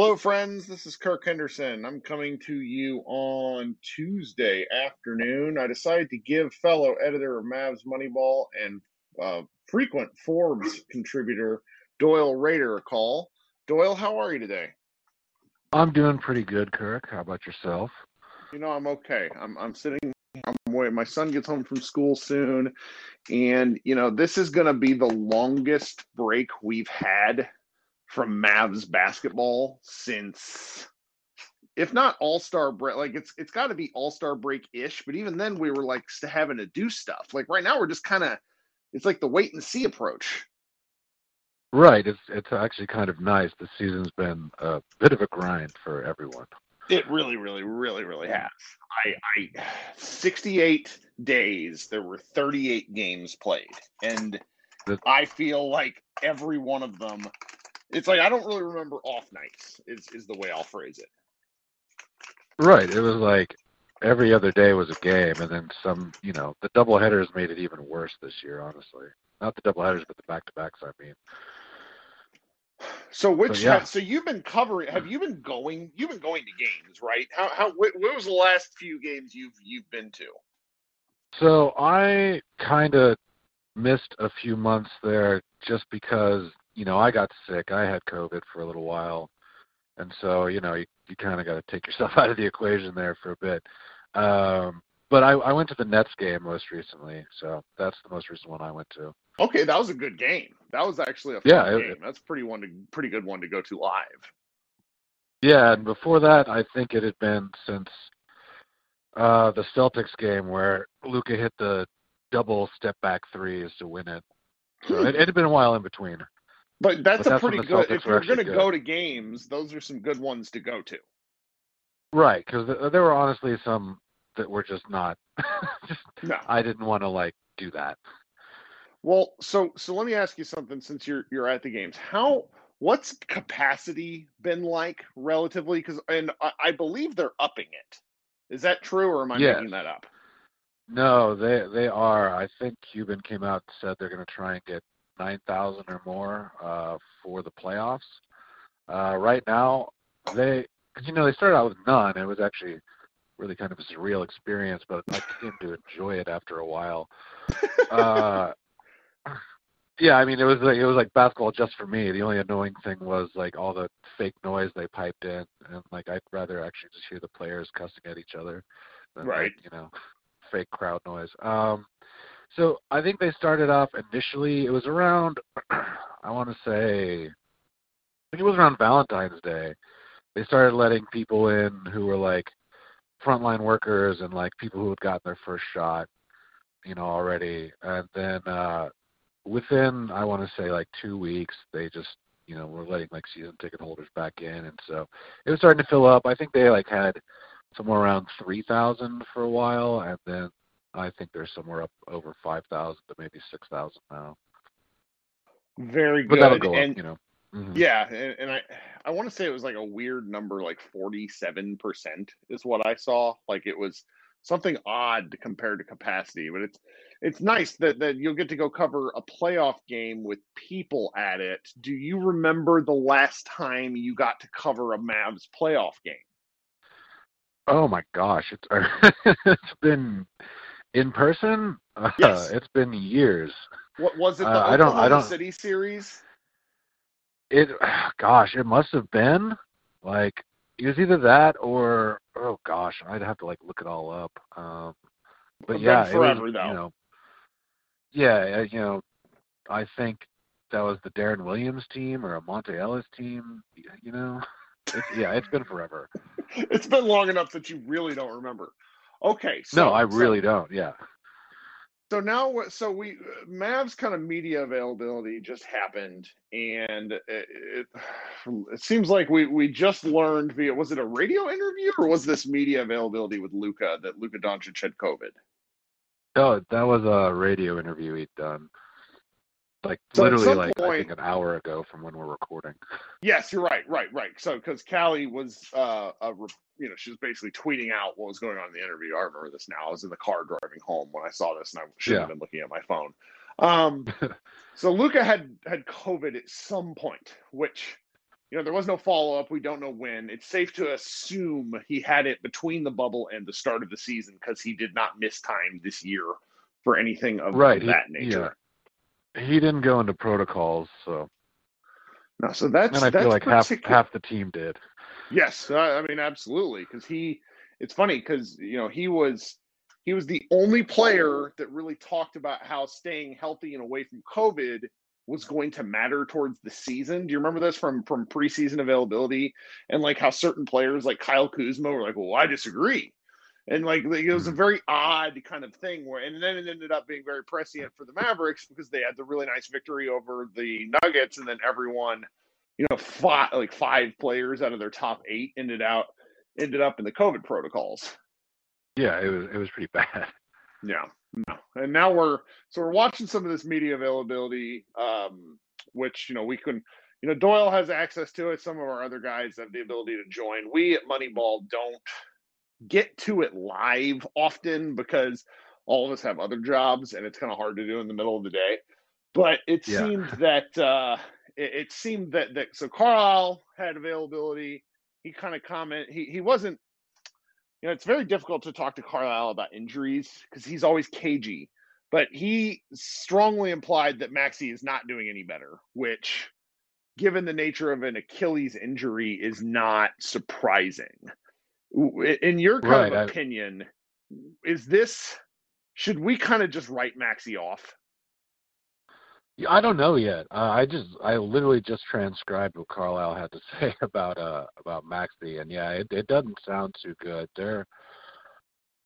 Hello, friends. This is Kirk Henderson. I'm coming to you on Tuesday afternoon. I decided to give fellow editor of Mavs Moneyball and uh, frequent Forbes contributor Doyle Rader a call. Doyle, how are you today? I'm doing pretty good, Kirk. How about yourself? You know, I'm okay. I'm I'm sitting. I'm waiting. My son gets home from school soon, and you know, this is going to be the longest break we've had from Mavs basketball since if not all-star break like it's it's got to be all-star break-ish but even then we were like having to do stuff. Like right now we're just kind of it's like the wait and see approach. Right. It's it's actually kind of nice. The season's been a bit of a grind for everyone. It really really really really has. I i 68 days there were 38 games played and the, i feel like every one of them it's like I don't really remember off nights. Is is the way I'll phrase it. Right. It was like every other day was a game, and then some. You know, the double headers made it even worse this year. Honestly, not the double headers, but the back to backs. I mean. So which so, yeah. so you've been covering? Have you been going? You've been going to games, right? How how what, what was the last few games you've you've been to? So I kind of missed a few months there just because you know, I got sick. I had COVID for a little while, and so you know, you you kind of got to take yourself out of the equation there for a bit. Um, but I, I went to the Nets game most recently, so that's the most recent one I went to. Okay, that was a good game. That was actually a fun yeah, game. It, that's pretty one to pretty good one to go to live. Yeah, and before that, I think it had been since uh, the Celtics game where Luka hit the double step back threes to win it. So it, it had been a while in between. But that's but a that's pretty good. If you're going to go to games, those are some good ones to go to. Right, because there were honestly some that were just not. just, no. I didn't want to like do that. Well, so so let me ask you something. Since you're you're at the games, how what's capacity been like relatively? Because and I, I, believe they're upping it. Is that true, or am I yes. making that up? No, they they are. I think Cuban came out and said they're going to try and get 9,000 or more uh, for the playoffs. Uh, right now, they, cause, you know, they started out with none. It was actually really kind of a surreal experience, but I came to enjoy it after a while. Uh, yeah, I mean, it was like it was like basketball just for me. The only annoying thing was like all the fake noise they piped in, and like I'd rather actually just hear the players cussing at each other than right. like, you know fake crowd noise. Um, so I think they started off initially. It was around, I want to say, I think it was around Valentine's Day. They started letting people in who were like frontline workers and like people who had gotten their first shot, you know, already. And then uh within, I want to say, like two weeks, they just you know were letting like season ticket holders back in, and so it was starting to fill up. I think they like had somewhere around three thousand for a while, and then I think they're somewhere up over five thousand to maybe six thousand now. Very good. But that'll go and, up, you know. Mm-hmm. Yeah, and, and, I I want to say it was like a weird number, like forty seven percent is what I saw. Like it was something odd compared to capacity, but it's it's nice that that you'll get to go cover a playoff game with people at it. Do you remember the last time you got to cover a Mavs playoff game? Oh my gosh, it's it's been in person, yes. Uh, it's been years. What was it? The uh, I don't. I don't. City series. It, gosh, it must have been like it was either that or oh gosh, I'd have to like look it all up. Um, but it's yeah, forever was, though. You know, yeah, you know, I think that was the Deron Williams team or a Monta Ellis team. You know, it's, yeah, it's been forever. it's been long enough that you really don't remember. Okay. So, no, I really so, don't. Yeah. So now, so we Mavs kind of media availability just happened, and it, it, it, seems like we we just learned via was it a radio interview or was this media availability with Luka that Luka Doncic had COVID? Oh, that was a radio interview he'd done like so literally like point, I think an hour ago from when we're recording. Yes, you're right, right, right. So because Callie was, uh, a, you know, she was basically tweeting out what was going on in the interview. I remember this now. I was in the car driving home when I saw this, and I should yeah. have been looking at my phone. Um, so Luka had had COVID at some point, which you know, there was no follow up. We don't know when. It's safe to assume he had it between the bubble and the start of the season because he did not miss time this year for anything of, right. that he, nature. Yeah. He didn't go into protocols, so. No, so that's and I that's feel like half particu- half the team did. Yes, uh, I mean absolutely because he. It's funny because you know he was he was the only player that really talked about how staying healthy and away from COVID was going to matter towards the season. Do you remember this from from preseason availability and like how certain players like Kyle Kuzma were like, "Well, I disagree," and like it was a very odd kind of thing. Where and then it ended up being very prescient for the Mavericks because they had the really nice victory over the Nuggets, and then everyone, you know, five like five players out of their top eight ended out ended up in the COVID protocols. Yeah, it was it was pretty bad. Yeah, no. And now we're so we're watching some of this media availability, um, which you know we can, you know, Doyle has access to it. Some of our other guys have the ability to join. We at Moneyball don't get to it live often because all of us have other jobs and it's kind of hard to do in the middle of the day. But it Yeah. seemed that uh, it, it seemed that that so Carlisle had availability. He kind of comment. He he wasn't you know, it's very difficult to talk to Carlisle about injuries because he's always cagey. But he strongly implied that Maxi is not doing any better, which, given the nature of an Achilles injury, is not surprising. In your kind Right, of I- opinion, is this should we kind of just write Maxi off? Yeah, I don't know yet. Uh, I just I literally just transcribed what Carlisle had to say about uh about Maxi, and yeah, it it doesn't sound too good. There,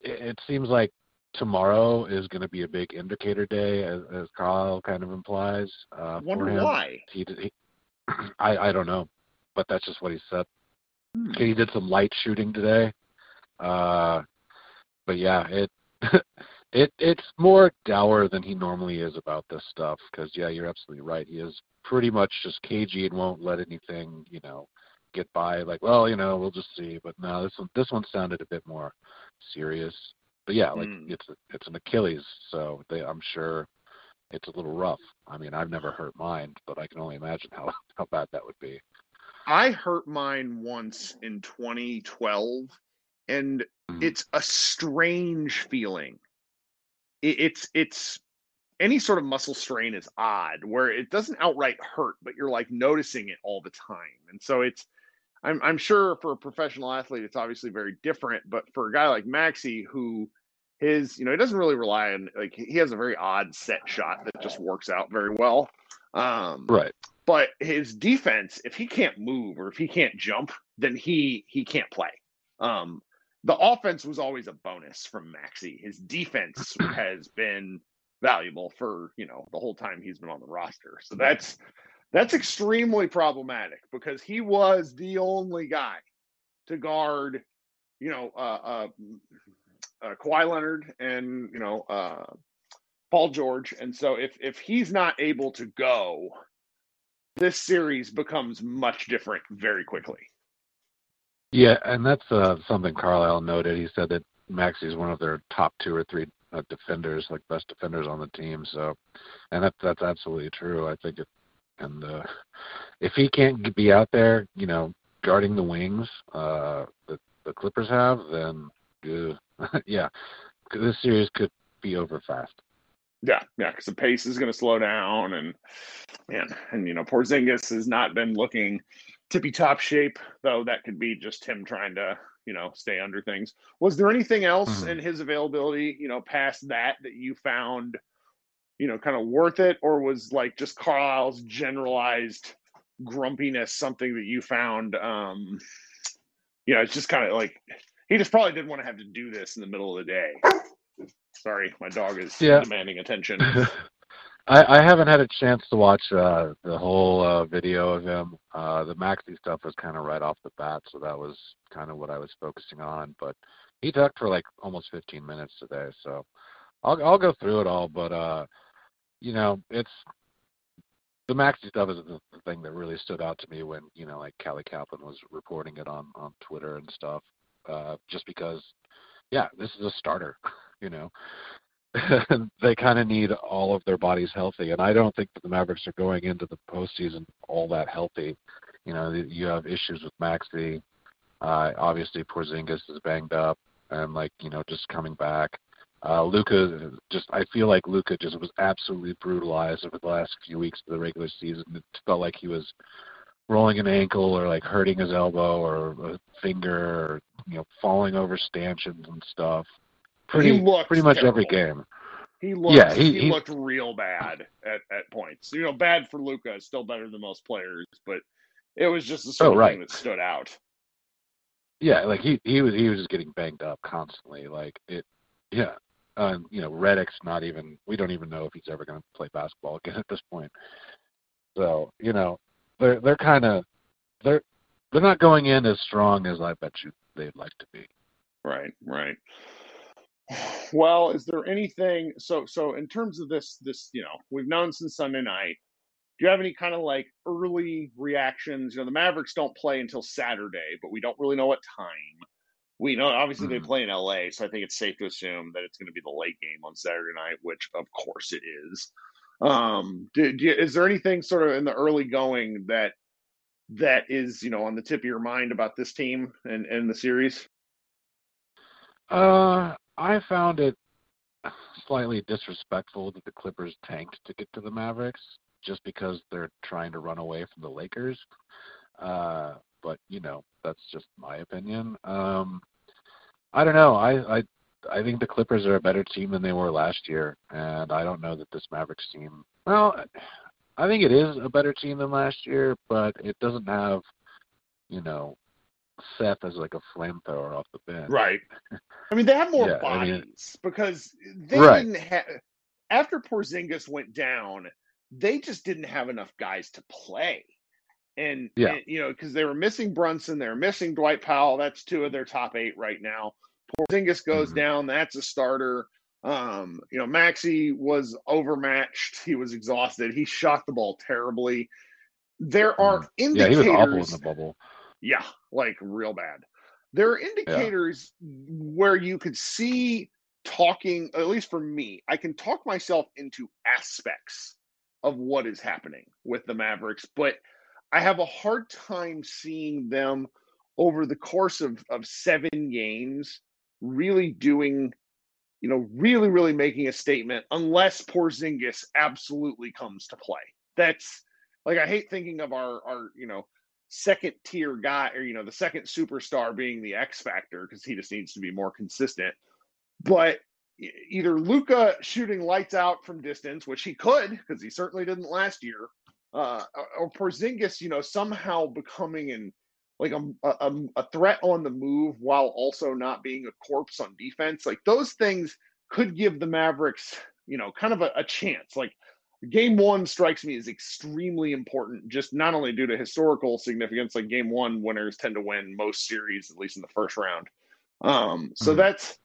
it, it seems like tomorrow is going to be a big indicator day, as, as Carlisle kind of implies. Uh, I wonder why. He, he I I don't know, but that's just what he said. Hmm. He did some light shooting today. Uh, but yeah, it it it's more dour than he normally is about this stuff. Because yeah, you're absolutely right. He is pretty much just cagey and won't let anything you know get by. Like, well, you know, we'll just see. But no, this one this one sounded a bit more serious. But yeah, like Hmm. it's it's an Achilles, so they I'm sure it's a little rough. I mean, I've never hurt mine, but I can only imagine how how bad that would be. I hurt mine once in 2012, and Mhm. it's a strange feeling. It, it's it's any sort of muscle strain is odd, where it doesn't outright hurt, but you're like noticing it all the time, and so it's. I'm I'm sure for a professional athlete, it's obviously very different, but for a guy like Maxi, who his you know he doesn't really rely on like he has a very odd set shot that just works out very well. Um, Right. But his defense if he can't move or if he can't jump then he he can't play. Um the offense was always a bonus from maxi. His defense has been valuable for you know the whole time he's been on the roster. So that's that's extremely problematic because he was the only guy to guard you know uh uh, uh Kawhi Leonard and you know uh Paul George. And so if if he's not able to go this series becomes much different very quickly. Yeah, and that's uh, something Carlisle noted. He said that Maxi is one of their top two or three uh, defenders, like best defenders on the team. So, and that that's absolutely true. I think it, and uh, if he can't be out there, you know, guarding the wings uh, that the Clippers have, then uh, yeah, this series could be over fast. Yeah, yeah, because the pace is going to slow down, and man, and you know, Porzingis has not been looking tippy top shape, though. That could be just him trying to, you know, stay under things. Was there anything else Mhm. in his availability, you know, past that that you found, you know, kind of worth it, or was like just Carlisle's generalized grumpiness something that you found? um You know, it's just kind of like he just probably didn't want to have to do this in the middle of the day. Sorry, my dog is Yeah. demanding attention. I, I haven't had a chance to watch uh, the whole uh, video of him. Uh, the Maxi stuff was kind of right off the bat, so that was kind of what I was focusing on. But he talked for like almost 15 minutes today, so I'll I'll go through it all. But uh, you know, it's the Maxi stuff is the, the thing that really stood out to me when you know, like Callie Caplan was reporting it on on Twitter and stuff. Uh, just because, yeah, this is a starter, you know. they kind of need all of their bodies healthy, and I don't think that the Mavericks are going into the postseason all that healthy. You know, you have issues with Maxi. Uh, obviously, Porzingis is banged up and like you know just coming back. Uh, Luka just I feel like Luka just was absolutely brutalized over the last few weeks of the regular season. It felt like he was rolling an ankle or like hurting his elbow or a finger or you know falling over stanchions and stuff. Pretty pretty much terrible. every game. He looked yeah, he, he looked real bad at, at points. You know, bad for Luka, still better than most players, but it was just the sort oh, of right. thing that stood out. Yeah, like he he was he was just getting banged up constantly. Like it, yeah. Um, you know, Redick's not even. We don't even know if he's ever going to play basketball again at this point. So you know, they're they're kind of they're they're not going in as strong as I bet you they'd like to be. Right, right. Well, is there anything so so in terms of this this you know we've known since Sunday night. Do you have any kind of like early reactions? You know, the Mavericks don't play until Saturday, but we don't really know what time. We know obviously mm-hmm. they play in LA, so I think it's safe to assume that it's going to be the late game on Saturday night, which of course it is. Um, do, do, is there anything sort of in the early going that that is you know on the tip of your mind about this team and and the series? Uh, I found it slightly disrespectful that the Clippers tanked to get to the Mavericks just because they're trying to run away from the Lakers. Uh, but you know, that's just my opinion. Um, I don't know. I, I I think the Clippers are a better team than they were last year, and I don't know that this Mavericks team. Well, I think it is a better team than last year, but it doesn't have, you know, Seth as like a flamethrower off the bench. Right. I mean, they have more yeah, bodies I mean, because they right. didn't have. After Porzingis went down, they just didn't have enough guys to play. And, yeah. and you know, because they were missing Brunson, they're missing Dwight Powell. That's two of their top eight right now. Porzingis goes mm-hmm. down, that's a starter. Um, you know, Maxi was overmatched. He was exhausted. He shot the ball terribly. There are mm. indicators. Yeah, he was awful in the bubble. Yeah, like real bad. There are indicators yeah. where you could see talking, at least for me, I can talk myself into aspects of what is happening with the Mavericks, but I have a hard time seeing them over the course of, of seven games really doing, you know, really, really making a statement unless Porzingis absolutely comes to play. That's like I hate thinking of our our, you know, second tier guy or you know, the second superstar being the X factor because he just needs to be more consistent. But either Luka shooting lights out from distance, which he could because he certainly didn't last year, uh, or Porzingis, you know, somehow becoming an like a, a, a threat on the move while also not being a corpse on defense. Like those things could give the Mavericks, you know, kind of a, a chance. Like game one strikes me as extremely important, just not only due to historical significance, like game one winners tend to win most series, at least in the first round. Um, so mm-hmm. that's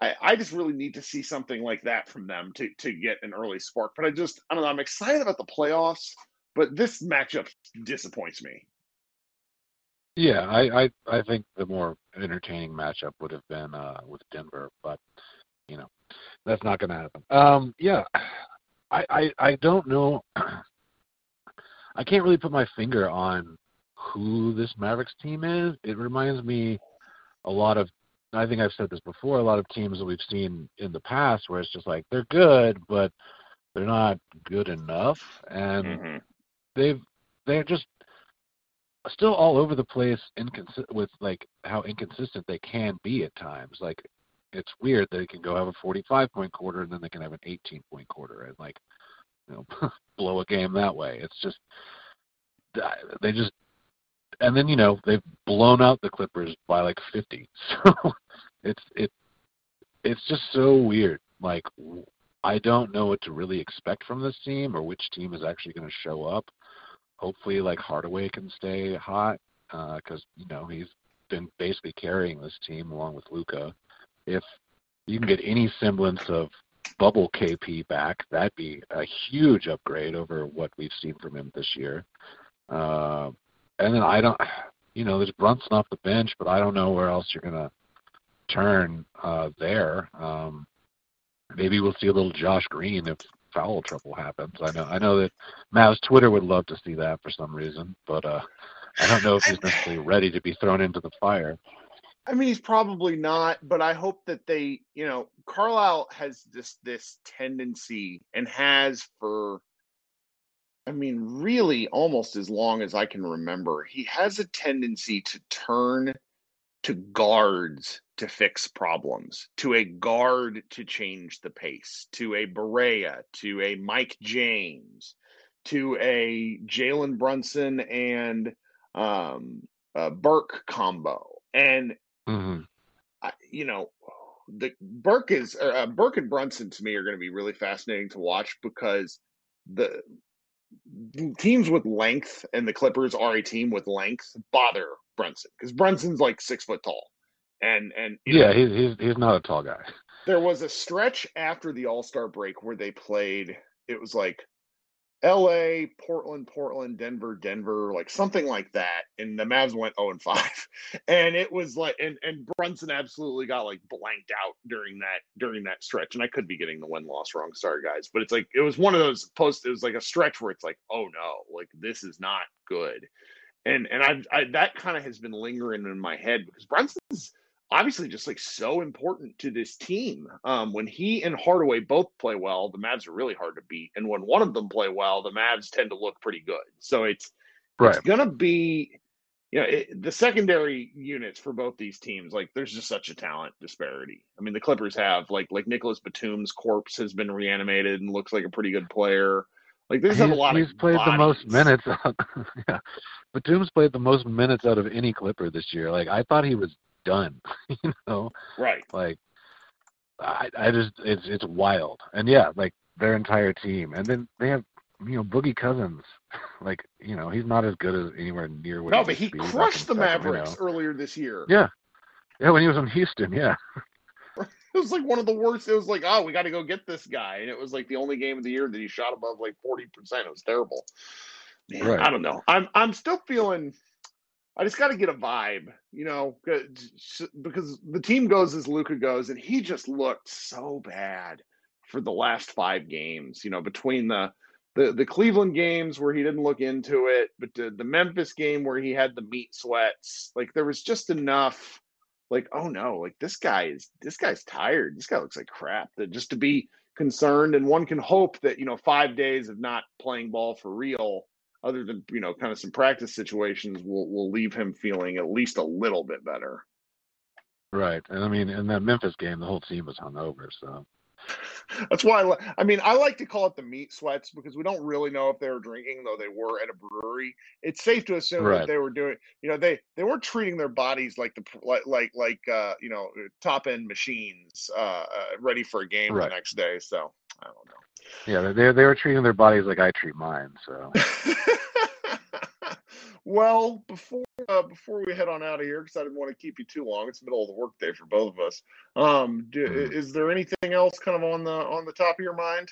I, I just really need to see something like that from them to to get an early spark. But I just I don't know, I'm excited about the playoffs, but this matchup disappoints me. Yeah, I, I I think the more entertaining matchup would have been uh, with Denver, but you know that's not going to happen. Um, yeah, I, I I don't know. I can't really put my finger on who this Mavericks team is. It reminds me a lot of. I think I've said this before. A lot of teams that we've seen in the past, where it's just like they're good, but they're not good enough, and mm-hmm. they've they're just still all over the place inconsi- with like how inconsistent they can be at times. Like it's weird they can go have a 45 point quarter and then they can have an 18 point quarter and like you know blow a game that way. It's just they just and then you know they've blown out the Clippers by like 50. So it's it it's just so weird. Like I don't know what to really expect from this team or which team is actually going to show up hopefully like Hardaway can stay hot because uh, you know he's been basically carrying this team along with Luka. If you can get any semblance of bubble KP back, that'd be a huge upgrade over what we've seen from him this year. Uh, and then I don't, you know, there's Brunson off the bench, but I don't know where else you're gonna turn uh, there. Um, maybe we'll see a little Josh Green if foul trouble happens. I know I know that Mavs Twitter would love to see that for some reason, but uh I don't know if he's necessarily ready to be thrown into the fire. I mean, he's probably not, but I hope that they, you know, Carlisle has this this tendency and has for I mean, really almost as long as I can remember. He has a tendency to turn to guards to fix problems, to a guard to change the pace, to a Barea, to a Mike James, to a Jalen Brunson and um, Burke combo. And, hmm I, you know, the Burke is uh, Burke and Brunson to me are going to be really fascinating to watch because the teams with length and the Clippers are a team with length bother Brunson because Brunson's like six foot tall, and and know, Yeah, he's he's he's not a tall guy. there was a stretch after the All Star break where they played. It was like L.A., Portland, Portland, Denver, Denver, like something like that, and the Mavs went zero and five, and it was like and and Brunson absolutely got like blanked out during that during that stretch, and I could be getting the win loss wrong, sorry guys, but it's like it was one of those post. It was like a stretch where it's like, oh no, like this is not good and and I've I, that kind of has been lingering in my head because Brunson's obviously just like so important to this team. Um, when he and Hardaway both play well, the Mavs are really hard to beat, and when one of them play well, the Mavs tend to look pretty good. So it's Right. it's gonna be. You know, it, the secondary units for both these teams, like there's just such a talent disparity. I mean, the Clippers have like like Nicolas Batum's corpse has been reanimated and looks like a pretty good player. Like they just have a He's, lot he's of played the most minutes. Yeah, Batum's played the most minutes out of any Clipper this year. Like I thought he was done. you know, Right. like I I just it's it's wild. And yeah, like their entire team, and then they have you know Boogie Cousins. Like you know he's not as good as anywhere near what No, he but he crushed the Mavericks earlier this year. Yeah, yeah, when he was in Houston, yeah, It was like one of the worst. It was like, oh, we got to go get this guy, and it was like the only game of the year that he shot above like forty percent. It was terrible. Man, Right. I don't know. I'm I'm still feeling. I just got to get a vibe, you know, because the team goes as Luka goes, and he just looked so bad for the last five games. You know, between the the the Cleveland games where he didn't look into it, but the, the Memphis game where he had the meat sweats, like there was just enough. Like, oh no, like this guy is this guy's tired. This guy looks like crap. That just to be concerned, and one can hope that you know five days of not playing ball for real other than you know kind of some practice situations will will leave him feeling at least a little bit better. right. And I mean, in that Memphis game, the whole team was hungover. So That's why I, I mean I like to call it the meat sweats because we don't really know if they were drinking though they were at a brewery. It's safe to assume that they were doing you know they they weren't treating their bodies like the like like like uh you know top end machines uh, uh ready for a game Right. the next day. So I don't know. yeah, they they were treating their bodies like I treat mine. So well, before uh, before we head on out of here, because I didn't want to keep you too long, it's the middle of the workday for both of us. Um, do, Mhm. is there anything else kind of on the on the top of your mind?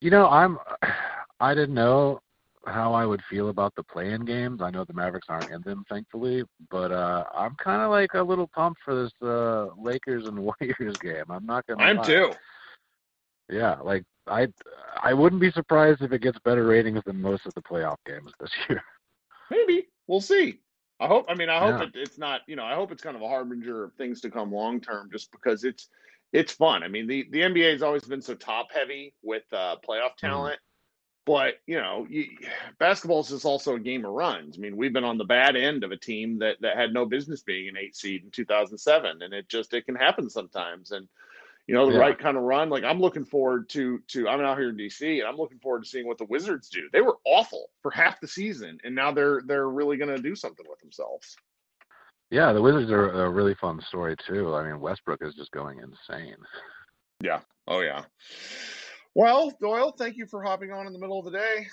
You know, I'm I didn't know how I would feel about the play-in games. I know the Mavericks aren't in them, thankfully, but uh I'm kind of like a little pumped for this uh Lakers and Warriors game. I'm not gonna. I'm lie. too. Yeah, like I I wouldn't be surprised if it gets better ratings than most of the playoff games this year. Maybe we'll see. I hope. I mean, I hope Yeah. it, it's not. You know, I hope it's kind of a harbinger of things to come long term, just because it's it's fun. I mean, the the NBA has always been so top heavy with uh, playoff talent, but you know, you, basketball is just also a game of runs. I mean, we've been on the bad end of a team that that had no business being an eight seed in 2007, and it just it can happen sometimes. And you know, the Yeah. right kind of run. Like I'm looking forward to to. I'm out here in DC, and I'm looking forward to seeing what the Wizards do. They were awful for half the season, and now they're they're really going to do something with themselves. Yeah, the Wizards are a really fun story too. I mean, Westbrook is just going insane. Yeah. Oh yeah. Well, Doyle, thank you for hopping on in the middle of the day.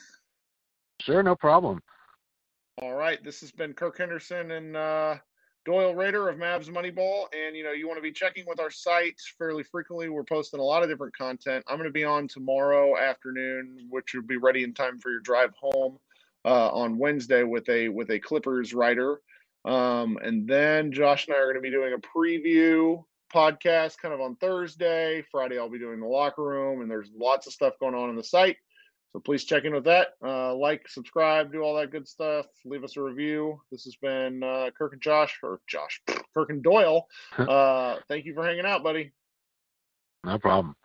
Sure, no problem. All right, this has been Kirk Henderson and uh, Doyle Rader of Mavs Moneyball, and you know you want to be checking with our site fairly frequently. We're posting a lot of different content. I'm going to be on tomorrow afternoon, which will be ready in time for your drive home uh, on Wednesday with a with a Clippers writer, um, and then Josh and I are going to be doing a preview podcast kind of on Thursday. Friday I'll be doing the locker room, and there's lots of stuff going on in the site. So please check in with that. Uh, like, subscribe, do all that good stuff. Leave us a review. This has been uh, Kirk and Josh, or Josh, Kirk and Doyle. Uh, thank you for hanging out, buddy. No problem.